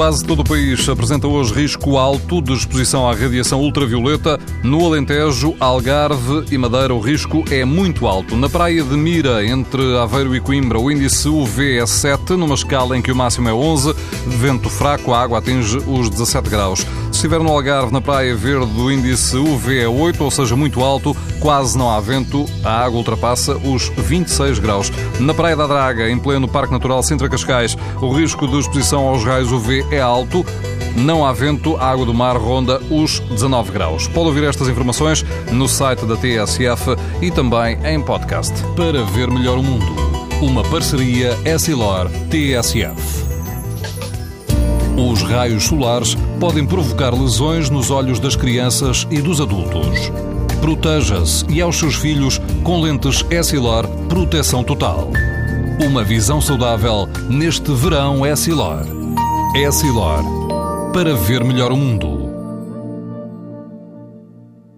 Quase todo o país apresenta hoje risco alto de exposição à radiação ultravioleta. No Alentejo, Algarve e Madeira, o risco é muito alto. Na praia de Mira, entre Aveiro e Coimbra, o índice UV é 7, numa escala em que o máximo é 11. Vento fraco, a água atinge os 17 graus. Se estiver no Algarve, na praia verde, o índice UV é 8, ou seja, muito alto, quase não há vento, a água ultrapassa os 26 graus. Na praia da Draga, em pleno Parque Natural Sintra Cascais, o risco de exposição aos raios UV é alto. Não há vento, a água do mar ronda os 19 graus. Pode ouvir estas informações no site da TSF e também em podcast. Para ver melhor o mundo, uma parceria Essilor-TSF. Os raios solares podem provocar lesões nos olhos das crianças e dos adultos. Proteja-se e aos seus filhos com lentes Essilor Proteção Total. Uma visão saudável neste verão Essilor. Essilor. Para ver melhor o mundo.